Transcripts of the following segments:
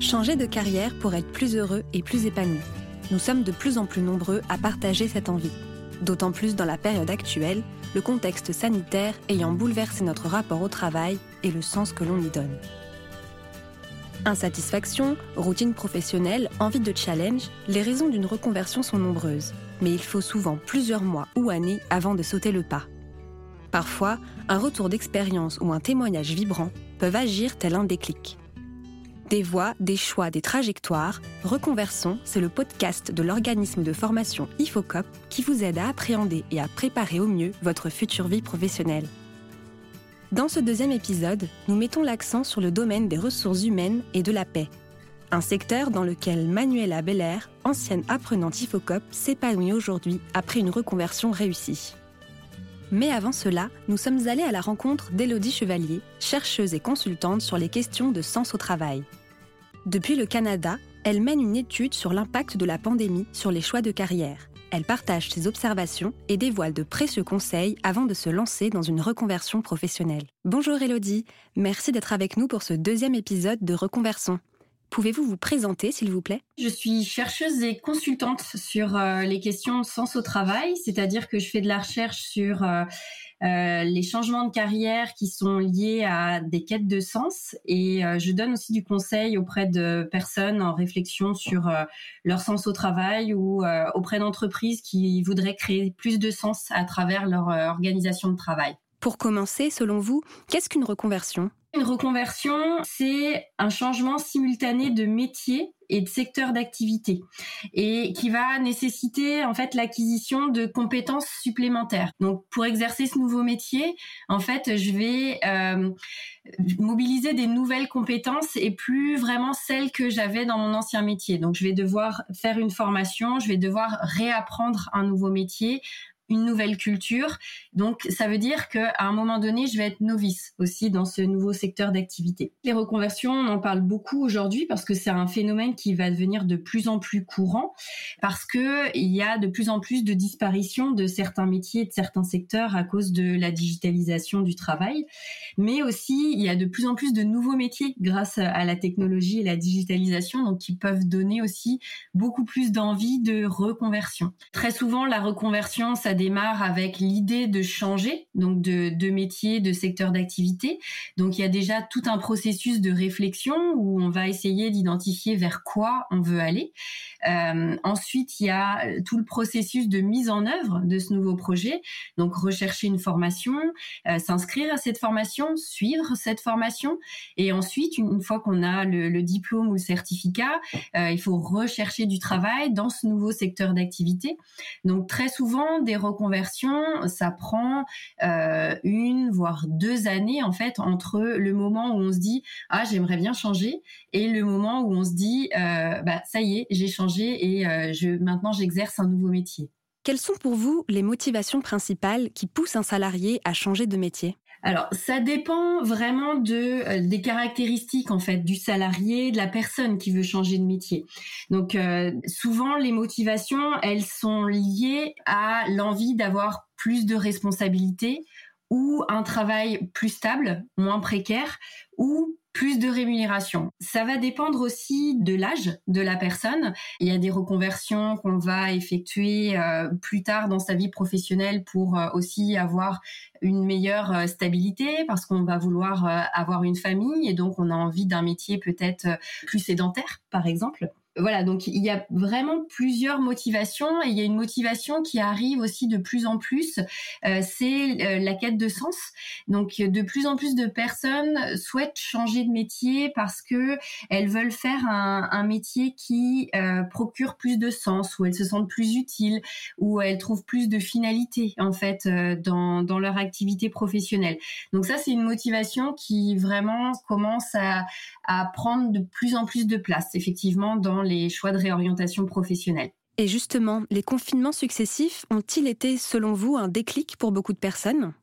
Changer de carrière pour être plus heureux et plus épanoui. Nous sommes de plus en plus nombreux à partager cette envie. D'autant plus dans la période actuelle, le contexte sanitaire ayant bouleversé notre rapport au travail et le sens que l'on y donne. Insatisfaction, routine professionnelle, envie de challenge, les raisons d'une reconversion sont nombreuses, mais il faut souvent plusieurs mois ou années avant de sauter le pas. Parfois, un retour d'expérience ou un témoignage vibrant peuvent agir tel un déclic. Des voix, des choix, des trajectoires, Reconversion, c'est le podcast de l'organisme de formation IFOCOP qui vous aide à appréhender et à préparer au mieux votre future vie professionnelle. Dans ce deuxième épisode, nous mettons l'accent sur le domaine des ressources humaines et de la paix, un secteur dans lequel Manuela Belair, ancienne apprenante IFOCOP, s'épanouit aujourd'hui après une reconversion réussie. Mais avant cela, nous sommes allés à la rencontre d'Élodie Chevalier, chercheuse et consultante sur les questions de sens au travail. Depuis le Canada, elle mène une étude sur l'impact de la pandémie sur les choix de carrière. Elle partage ses observations et dévoile de précieux conseils avant de se lancer dans une reconversion professionnelle. Bonjour Elodie, merci d'être avec nous pour ce deuxième épisode de Reconversion. Pouvez-vous vous présenter, s'il vous plaît? Je suis chercheuse et consultante sur euh, les questions sens au travail, c'est-à-dire que je fais de la recherche sur euh, euh, les changements de carrière qui sont liés à des quêtes de sens et euh, je donne aussi du conseil auprès de personnes en réflexion sur euh, leur sens au travail ou auprès d'entreprises qui voudraient créer plus de sens à travers leur organisation de travail. Pour commencer, selon vous, qu'est-ce qu'une reconversion? Une reconversion, c'est un changement simultané de métier et de secteur d'activité et qui va nécessiter en fait l'acquisition de compétences supplémentaires. Donc pour exercer ce nouveau métier, en fait, je vais euh, mobiliser des nouvelles compétences et plus vraiment celles que j'avais dans mon ancien métier. Donc je vais devoir faire une formation, je vais devoir réapprendre un nouveau métier, une nouvelle culture. Donc, ça veut dire qu'à un moment donné, je vais être novice aussi dans ce nouveau secteur d'activité. Les reconversions, on en parle beaucoup aujourd'hui parce que c'est un phénomène qui va devenir de plus en plus courant parce que il y a de plus en plus de disparition de certains métiers, de certains secteurs à cause de la digitalisation du travail. Mais aussi, il y a de plus en plus de nouveaux métiers grâce à la technologie et la digitalisation, donc qui peuvent donner aussi beaucoup plus d'envie de reconversion. Très souvent, la reconversion, ça démarre avec l'idée de changer, donc de, de métier, de secteur d'activité. Donc il y a déjà tout un processus de réflexion où on va essayer d'identifier vers quoi on veut aller. Euh, ensuite, il y a tout le processus de mise en œuvre de ce nouveau projet. Donc rechercher une formation, euh, s'inscrire à cette formation, suivre cette formation, et ensuite, une fois qu'on a le, diplôme ou le certificat, euh, il faut rechercher du travail dans ce nouveau secteur d'activité. Donc très souvent, des reconversion, ça prend euh, une voire deux années en fait entre le moment où on se dit ah j'aimerais bien changer et le moment où on se dit euh, bah ça y est j'ai changé et euh, je maintenant j'exerce un nouveau métier. Quelles sont pour vous les motivations principales qui poussent un salarié à changer de métier? Alors, ça dépend vraiment de des caractéristiques en fait du salarié, de la personne qui veut changer de métier. Donc, souvent les motivations, elles sont liées à l'envie d'avoir plus de responsabilités ou un travail plus stable, moins précaire, ou plus de rémunération. Ça va dépendre aussi de l'âge de la personne. Il y a des reconversions qu'on va effectuer euh, plus tard dans sa vie professionnelle pour euh, aussi avoir une meilleure euh, stabilité parce qu'on va vouloir avoir une famille et donc on a envie d'un métier peut-être plus sédentaire par exemple voilà, donc il y a vraiment plusieurs motivations et il y a une motivation qui arrive aussi de plus en plus, euh, c'est euh, la quête de sens. Donc de plus en plus de personnes souhaitent changer de métier parce que elles veulent faire un, métier qui euh, procure plus de sens, où elles se sentent plus utiles, où elles trouvent plus de finalité en fait dans, dans leur activité professionnelle. Donc ça c'est une motivation qui vraiment commence à, à prendre de plus en plus de place effectivement dans les choix de réorientation professionnelle. Et justement, les confinements successifs ont-ils été, selon vous, un déclic pour beaucoup de personnes?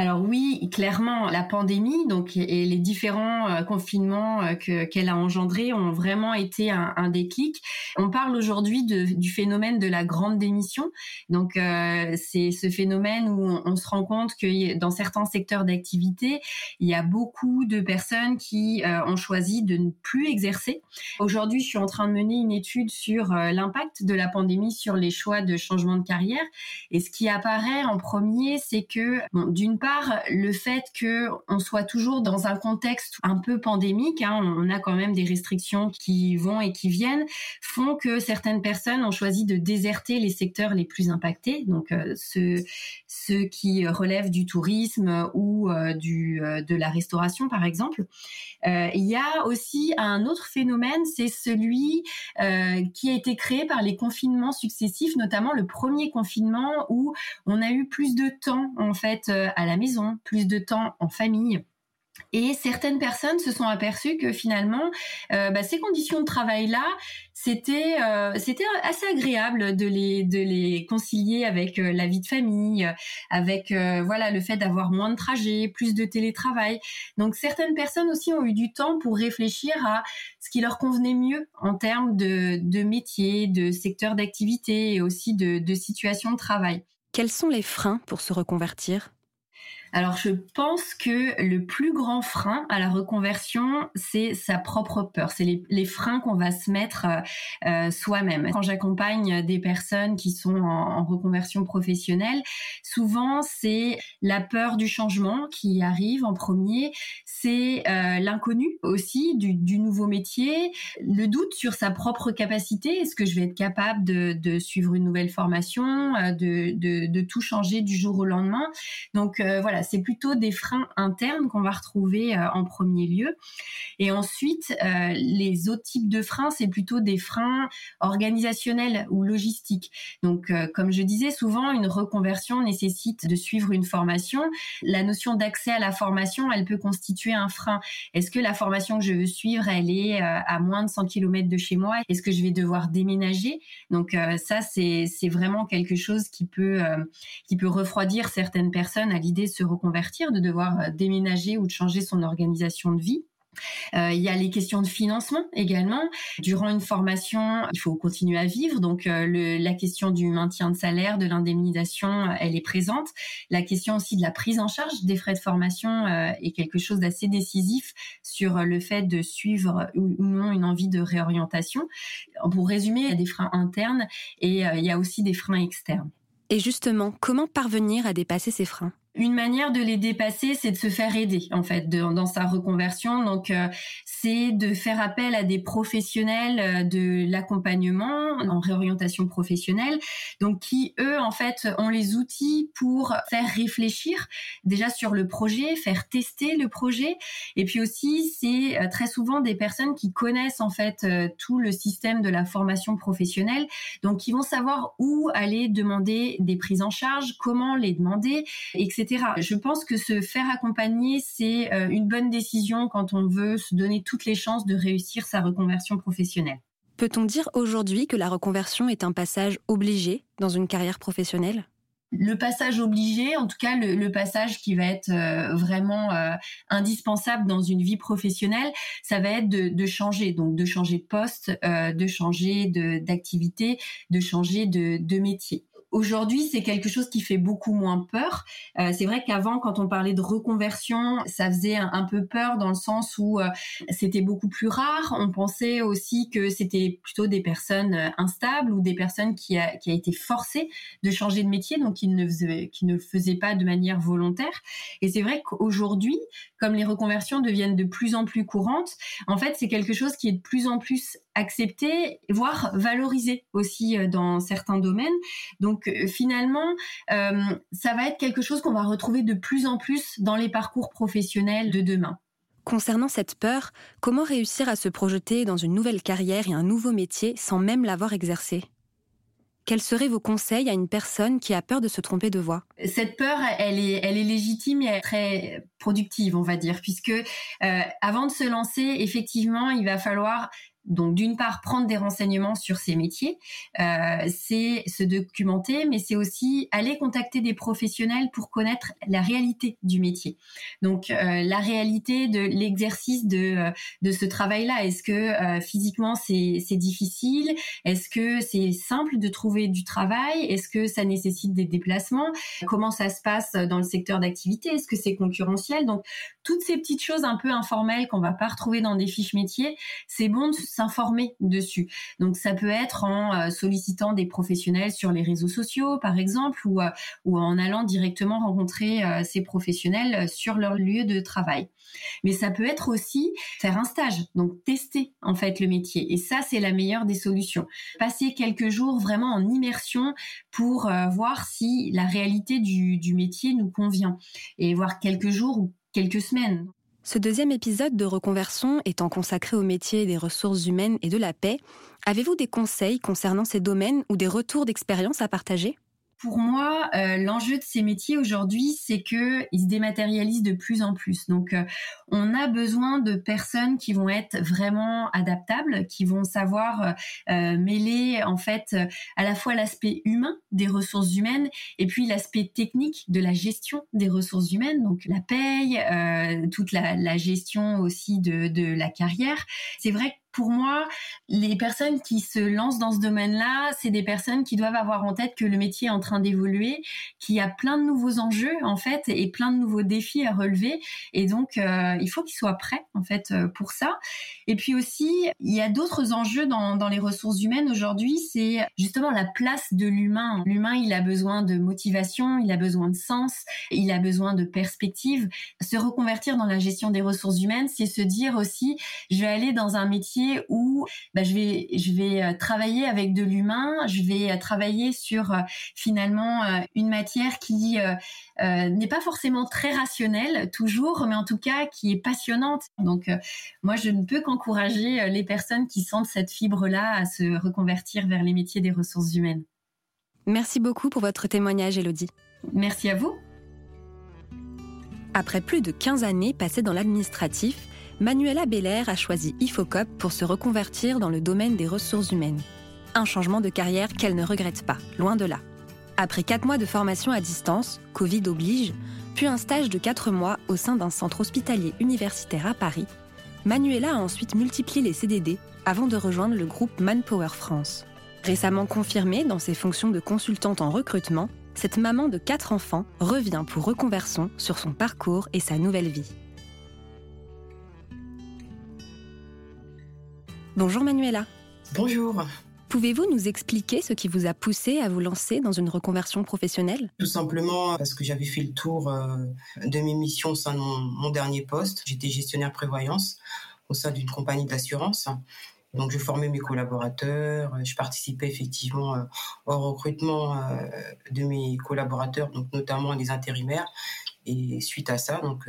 Alors oui, clairement, la pandémie donc et les différents euh, confinements euh, que qu'elle a engendrés ont vraiment été un, un déclic. On parle aujourd'hui du phénomène de la grande démission. Donc euh, c'est ce phénomène où on, se rend compte que dans certains secteurs d'activité, il y a beaucoup de personnes qui ont choisi de ne plus exercer. Aujourd'hui, je suis en train de mener une étude sur l'impact de la pandémie sur les choix de changement de carrière. Et ce qui apparaît en premier, c'est que d'une part, le fait que on soit toujours dans un contexte un peu pandémique, hein, on a quand même des restrictions qui vont et qui viennent, font que certaines personnes ont choisi de déserter les secteurs les plus impactés, donc euh, ceux qui relèvent du tourisme ou euh, du, euh, de la restauration, par exemple. il y a aussi un autre phénomène, c'est celui qui a été créé par les confinements successifs, notamment le premier confinement où on a eu plus de temps en fait à la maison, plus de temps en famille. Et certaines personnes se sont aperçues que finalement, euh, bah, ces conditions de travail-là, c'était euh, c'était assez agréable de les de les concilier avec euh, la vie de famille, avec voilà le fait d'avoir moins de trajets, plus de télétravail. Donc certaines personnes aussi ont eu du temps pour réfléchir à ce qui leur convenait mieux en termes de de métier, de secteur d'activité et aussi de de situation de travail. Quels sont les freins pour se reconvertir? Alors je pense que le plus grand frein à la reconversion, c'est sa propre peur, c'est les, freins qu'on va se mettre euh, euh, soi-même. Quand j'accompagne des personnes qui sont en, reconversion professionnelle, souvent c'est la peur du changement qui arrive en premier, c'est euh, l'inconnu aussi du, nouveau métier, le doute sur sa propre capacité, est-ce que je vais être capable de, suivre une nouvelle formation, de, de, tout changer du jour au lendemain? Donc voilà c'est plutôt des freins internes qu'on va retrouver euh, en premier lieu. Et ensuite, euh, les autres types de freins, c'est plutôt des freins organisationnels ou logistiques. Donc, euh, comme je disais, souvent, une reconversion nécessite de suivre une formation. La notion d'accès à la formation, elle peut constituer un frein. Est-ce que la formation que je veux suivre, elle est à moins de 100 km de chez moi? Est-ce que je vais devoir déménager? Donc, ça, c'est vraiment quelque chose qui peut, qui peut refroidir certaines personnes à l'idée de se reconvertir, de devoir euh, déménager ou de changer son organisation de vie. Euh, il y a les questions de financement également. Durant une formation, il faut continuer à vivre, donc euh, la question du maintien de salaire, de l'indemnisation, elle est présente. La question aussi de la prise en charge des frais de formation est quelque chose d'assez décisif sur le fait de suivre ou non une envie de réorientation. Pour résumer, il y a des freins internes et il y a aussi des freins externes. Et justement, comment parvenir à dépasser ces freins? Une manière de les dépasser, c'est de se faire aider en fait dans sa reconversion. Donc, euh, c'est de faire appel à des professionnels euh, de l'accompagnement en réorientation professionnelle, donc qui eux en fait ont les outils pour faire réfléchir déjà sur le projet, faire tester le projet, et puis aussi c'est euh, très souvent des personnes qui connaissent en fait tout le système de la formation professionnelle, donc qui vont savoir où aller demander des prises en charge, comment les demander, etc je pense que se faire accompagner, c'est euh, une bonne décision quand on veut se donner toutes les chances de réussir sa reconversion professionnelle. Peut-on dire aujourd'hui que la reconversion est un passage obligé dans une carrière professionnelle? Le passage obligé, en tout cas le, passage qui va être euh, vraiment euh, indispensable dans une vie professionnelle, ça va être de, changer, donc de changer de poste, de changer d'activité, de, changer de métier. Aujourd'hui, c'est quelque chose qui fait beaucoup moins peur. Euh, c'est vrai qu'avant, quand on parlait de reconversion, ça faisait un, peu peur dans le sens où euh, c'était beaucoup plus rare. On pensait aussi que c'était plutôt des personnes euh, instables ou des personnes qui a, qui a été forcées de changer de métier, donc qui ne faisaient, qui ne faisaient pas de manière volontaire. Et c'est vrai qu'aujourd'hui, comme les reconversions deviennent de plus en plus courantes, en fait, c'est quelque chose qui est de plus en plus accepté, voire valorisé aussi dans certains domaines. Donc donc euh, finalement, euh, ça va être quelque chose qu'on va retrouver de plus en plus dans les parcours professionnels de demain. Concernant cette peur, comment réussir à se projeter dans une nouvelle carrière et un nouveau métier sans même l'avoir exercé? Quels seraient vos conseils à une personne qui a peur de se tromper de voie? Cette peur, elle est, elle est légitime et très productive, on va dire, puisque euh, avant de se lancer, effectivement, il va falloir donc d'une part prendre des renseignements sur ces métiers, euh, c'est se documenter, mais c'est aussi aller contacter des professionnels pour connaître la réalité du métier. Donc euh, la réalité de l'exercice de euh, de ce travail-là. Est-ce que physiquement c'est difficile? Est-ce que c'est simple de trouver du travail? Est-ce que ça nécessite des déplacements? Comment ça se passe dans le secteur d'activité? Est-ce que c'est concurrentiel? Donc toutes ces petites choses un peu informelles qu'on va pas retrouver dans des fiches métiers, c'est bon de s'informer dessus. Donc ça peut être en euh, sollicitant des professionnels sur les réseaux sociaux, par exemple, ou, euh, ou en allant directement rencontrer euh, ces professionnels sur leur lieu de travail. Mais ça peut être aussi faire un stage, donc tester en fait le métier. Et ça, c'est la meilleure des solutions. Passer quelques jours vraiment en immersion pour voir si la réalité du, du métier nous convient. Et voir quelques jours ou quelques semaines. Ce deuxième épisode de reconversion étant consacré au métier des ressources humaines et de la paix, avez-vous des conseils concernant ces domaines ou des retours d'expérience à partager? Pour moi, euh, l'enjeu de ces métiers aujourd'hui, c'est que ils se dématérialisent de plus en plus. Donc, euh, on a besoin de personnes qui vont être vraiment adaptables, qui vont savoir euh, mêler en fait à la fois l'aspect humain des ressources humaines et puis l'aspect technique de la gestion des ressources humaines, donc la paye, toute la, la, gestion aussi de, de la carrière. C'est vrai pour moi, les personnes qui se lancent dans ce domaine-là, c'est des personnes qui doivent avoir en tête que le métier est en train d'évoluer, qu'il y a plein de nouveaux enjeux en fait et plein de nouveaux défis à relever. Et donc, euh, il faut qu'ils soient prêts en fait euh, pour ça. Et puis aussi, il y a d'autres enjeux dans, dans les ressources humaines aujourd'hui. C'est justement la place de l'humain. L'humain, il a besoin de motivation, il a besoin de sens, il a besoin de perspective. Se reconvertir dans la gestion des ressources humaines, c'est se dire aussi, je vais aller dans un métier où bah, je vais je vais euh, travailler avec de l'humain, je vais euh, travailler sur euh, finalement une matière qui n'est pas forcément très rationnelle toujours, mais en tout cas qui est passionnante. Donc moi je ne peux qu'encourager les personnes qui sentent cette fibre là à se reconvertir vers les métiers des ressources humaines. Merci beaucoup pour votre témoignage, Elodie. Merci à vous. Après plus de 15 années passées dans l'administratif, Manuela Beller a choisi Ifocop pour se reconvertir dans le domaine des ressources humaines. Un changement de carrière qu'elle ne regrette pas, loin de là. Après quatre mois de formation à distance, Covid oblige, puis un stage de quatre mois au sein d'un centre hospitalier universitaire à Paris, Manuela a ensuite multiplié les CDD avant de rejoindre le groupe Manpower France. Récemment confirmée dans ses fonctions de consultante en recrutement, cette maman de quatre enfants revient pour reconversion sur son parcours et sa nouvelle vie. Bonjour Manuela. Bonjour. Pouvez-vous nous expliquer ce qui vous a poussé à vous lancer dans une reconversion professionnelle? Tout simplement parce que j'avais fait le tour euh, de mes missions au sein de mon, dernier poste. J'étais gestionnaire prévoyance au sein d'une compagnie d'assurance. Donc je formais mes collaborateurs, je participais effectivement euh, au recrutement euh, de mes collaborateurs, donc notamment les intérimaires. Et suite à ça, donc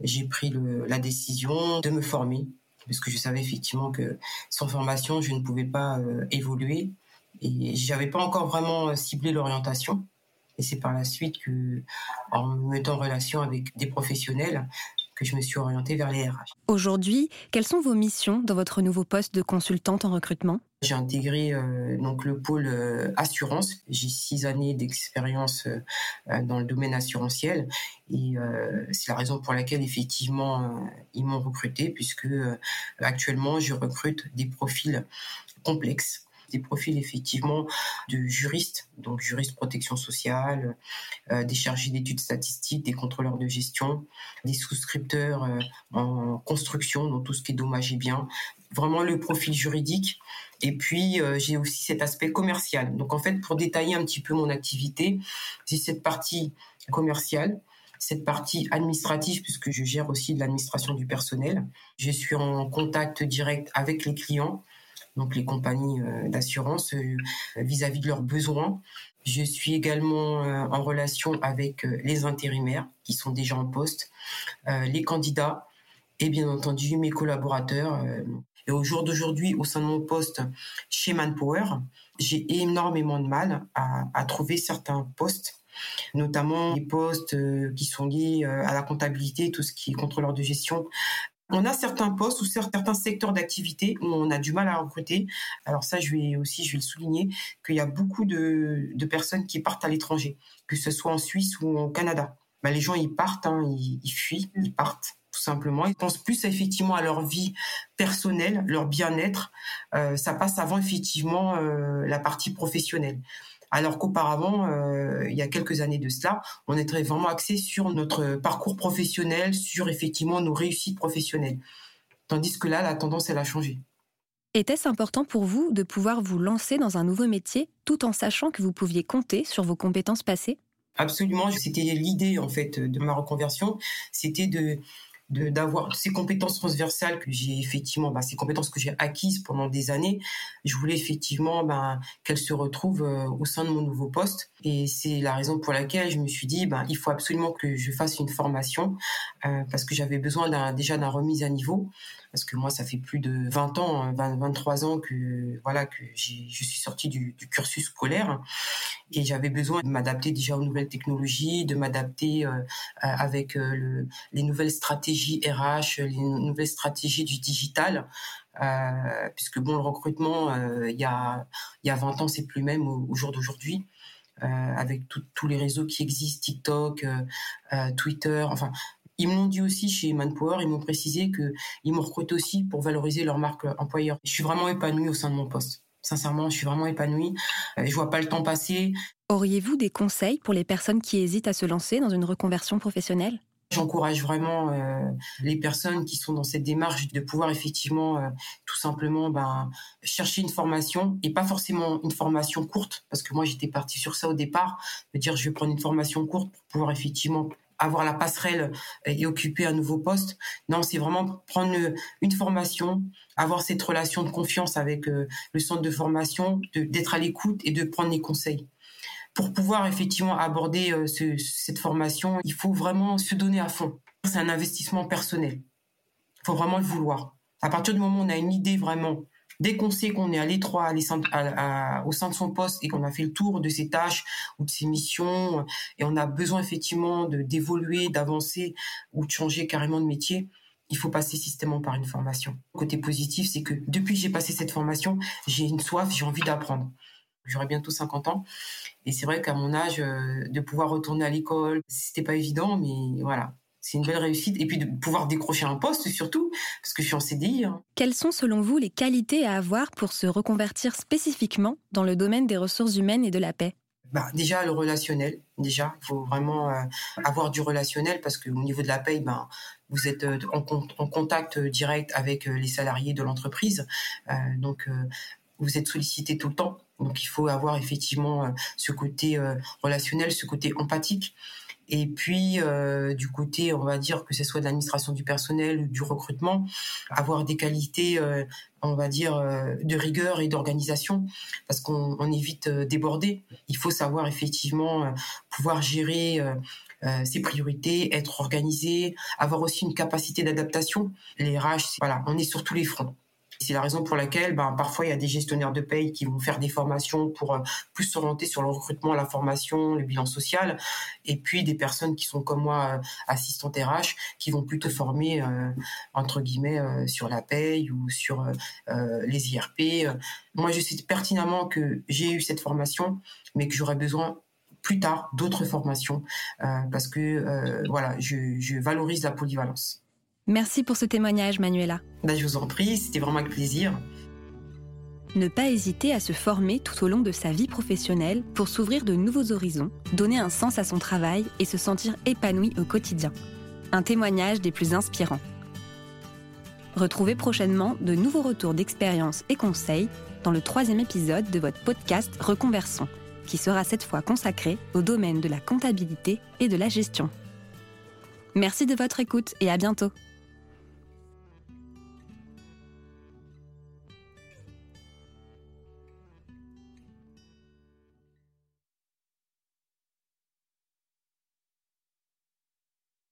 j'ai pris la décision de me former parce que je savais effectivement que sans formation, je ne pouvais pas euh, évoluer et j'avais pas encore vraiment euh, ciblé l'orientation. Et c'est par la suite que, en me mettant en relation avec des professionnels, que je me suis orientée vers les RH. Aujourd'hui, quelles sont vos missions dans votre nouveau poste de consultante en recrutement? J'ai intégré euh, donc le pôle euh, assurance. J'ai six années d'expérience euh, dans le domaine assurantiel et c'est la raison pour laquelle effectivement ils m'ont recruté puisque actuellement je recrute des profils complexes des profils effectivement de juristes, donc juristes protection sociale, euh, des chargés d'études statistiques, des contrôleurs de gestion, des souscripteurs euh, en construction, donc tout ce qui est dommage et bien, vraiment le profil juridique. Et puis, euh, j'ai aussi cet aspect commercial. Donc, en fait, pour détailler un petit peu mon activité, j'ai cette partie commerciale, cette partie administrative, puisque je gère aussi l'administration du personnel. Je suis en contact direct avec les clients donc les compagnies euh, d'assurance euh, vis-à-vis de leurs besoins. Je suis également euh, en relation avec les intérimaires qui sont déjà en poste, les candidats et bien entendu mes collaborateurs. Et au jour d'aujourd'hui, au sein de mon poste chez Manpower, j'ai énormément de mal à, à, trouver certains postes, notamment les postes qui sont liés à la comptabilité, tout ce qui est contrôleur de gestion, On a certains postes ou certains secteurs d'activité où on a du mal à recruter. Alors ça, je vais aussi, je vais le souligner, qu'il y a beaucoup de, personnes qui partent à l'étranger, que ce soit en Suisse ou au Canada. Bah, les gens, ils partent, hein, ils, fuient, ils partent tout simplement. Ils pensent plus effectivement à leur vie personnelle, leur bien-être. Euh, ça passe avant effectivement euh, la partie professionnelle. Alors qu'auparavant, euh, il y a quelques années de cela, on était vraiment axé sur notre parcours professionnel, sur effectivement nos réussites professionnelles. Tandis que là, la tendance, elle a changé. Était-ce important pour vous de pouvoir vous lancer dans un nouveau métier tout en sachant que vous pouviez compter sur vos compétences passées? Absolument, c'était l'idée en fait de ma reconversion, c'était de d'avoir ces compétences transversales que j'ai effectivement, bah, ces compétences que j'ai acquises pendant des années, je voulais effectivement bah, qu'elles se retrouvent euh, au sein de mon nouveau poste. Et c'est la raison pour laquelle je me suis dit, bah, il faut absolument que je fasse une formation euh, parce que j'avais besoin déjà d'un remise à niveau parce que moi, ça fait plus de 20 ans, 23 hein, ans que voilà que je suis sortie du, cursus scolaire et j'avais besoin de m'adapter déjà aux nouvelles technologies, de m'adapter euh, avec euh, le, les nouvelles stratégies RH, les nouvelles stratégies du digital. Euh, puisque bon, le recrutement, euh, il y a y a 20 ans, c'est plus même au, jour d'aujourd'hui. Euh, avec tous les réseaux qui existent, TikTok, euh, Twitter, enfin ils m'ont dit aussi chez Manpower, ils m'ont précisé qu'ils m'ont recruté aussi pour valoriser leur marque employeur. Je suis vraiment épanouie au sein de mon poste. Sincèrement, je suis vraiment épanouie. Euh, je vois pas le temps passer. Auriez-vous des conseils pour les personnes qui hésitent à se lancer dans une reconversion professionnelle? J'encourage vraiment euh, les personnes qui sont dans cette démarche de pouvoir effectivement euh, tout simplement ben, chercher une formation et pas forcément une formation courte parce que moi j'étais partie sur ça au départ, de dire je vais prendre une formation courte pour pouvoir effectivement avoir la passerelle et occuper un nouveau poste. Non, c'est vraiment prendre une formation, avoir cette relation de confiance avec euh, le centre de formation, d'être à l'écoute et de prendre les conseils. Pour pouvoir effectivement aborder euh, cette formation, il faut vraiment se donner à fond. C'est un investissement personnel. Il faut vraiment le vouloir. À partir du moment où on a une idée vraiment Dès qu'on sait qu'on est à l'étroit au sein de son poste et qu'on a fait le tour de ses tâches ou de ses missions et on a besoin effectivement d'évoluer, d'avancer ou de changer carrément de métier, il faut passer systématiquement par une formation. côté positif, c'est que depuis que j'ai passé cette formation, j'ai une soif, j'ai envie d'apprendre. J'aurai bientôt 50 ans. Et c'est vrai qu'à mon âge, euh, de pouvoir retourner à l'école, c'était pas évident, mais voilà c'est une belle réussite. Et puis de pouvoir décrocher un poste surtout, parce que je suis en CDI. Hein. Quelles sont selon vous les qualités à avoir pour se reconvertir spécifiquement dans le domaine des ressources humaines et de la paix? Bah, déjà le relationnel. Déjà, il faut vraiment euh, avoir du relationnel parce qu'au niveau de la paie, ben vous êtes euh, en, en, contact direct avec euh, les salariés de l'entreprise, donc vous êtes sollicité tout le temps. Donc il faut avoir effectivement ce côté relationnel, ce côté empathique. Et puis, euh, du côté, on va dire que ce soit de l'administration du personnel ou du recrutement, avoir des qualités, euh, on va dire, euh, de rigueur et d'organisation, parce qu'on on évite déborder. Il faut savoir effectivement pouvoir gérer ses priorités, être organisé, avoir aussi une capacité d'adaptation. Les RH, voilà, on est sur tous les fronts. C'est la raison pour laquelle, ben, parfois, il y a des gestionnaires de paye qui vont faire des formations pour euh, plus s'orienter sur le recrutement, la formation, le bilan social, et puis des personnes qui sont comme moi euh, assistantes RH, qui vont plutôt former euh, entre guillemets sur la paye ou sur les IRP. Moi, je sais pertinemment que j'ai eu cette formation, mais que j'aurais besoin plus tard d'autres formations parce que voilà, je valorise la polyvalence. Merci pour ce témoignage, Manuela. Ben, je vous en prie, c'était vraiment avec plaisir. Ne pas hésiter à se former tout au long de sa vie professionnelle pour s'ouvrir de nouveaux horizons, donner un sens à son travail et se sentir épanoui au quotidien. Un témoignage des plus inspirants. Retrouvez prochainement de nouveaux retours d'expérience et conseils dans le troisième épisode de votre podcast Reconversion, qui sera cette fois consacré au domaine de la comptabilité et de la gestion. Merci de votre écoute et à bientôt.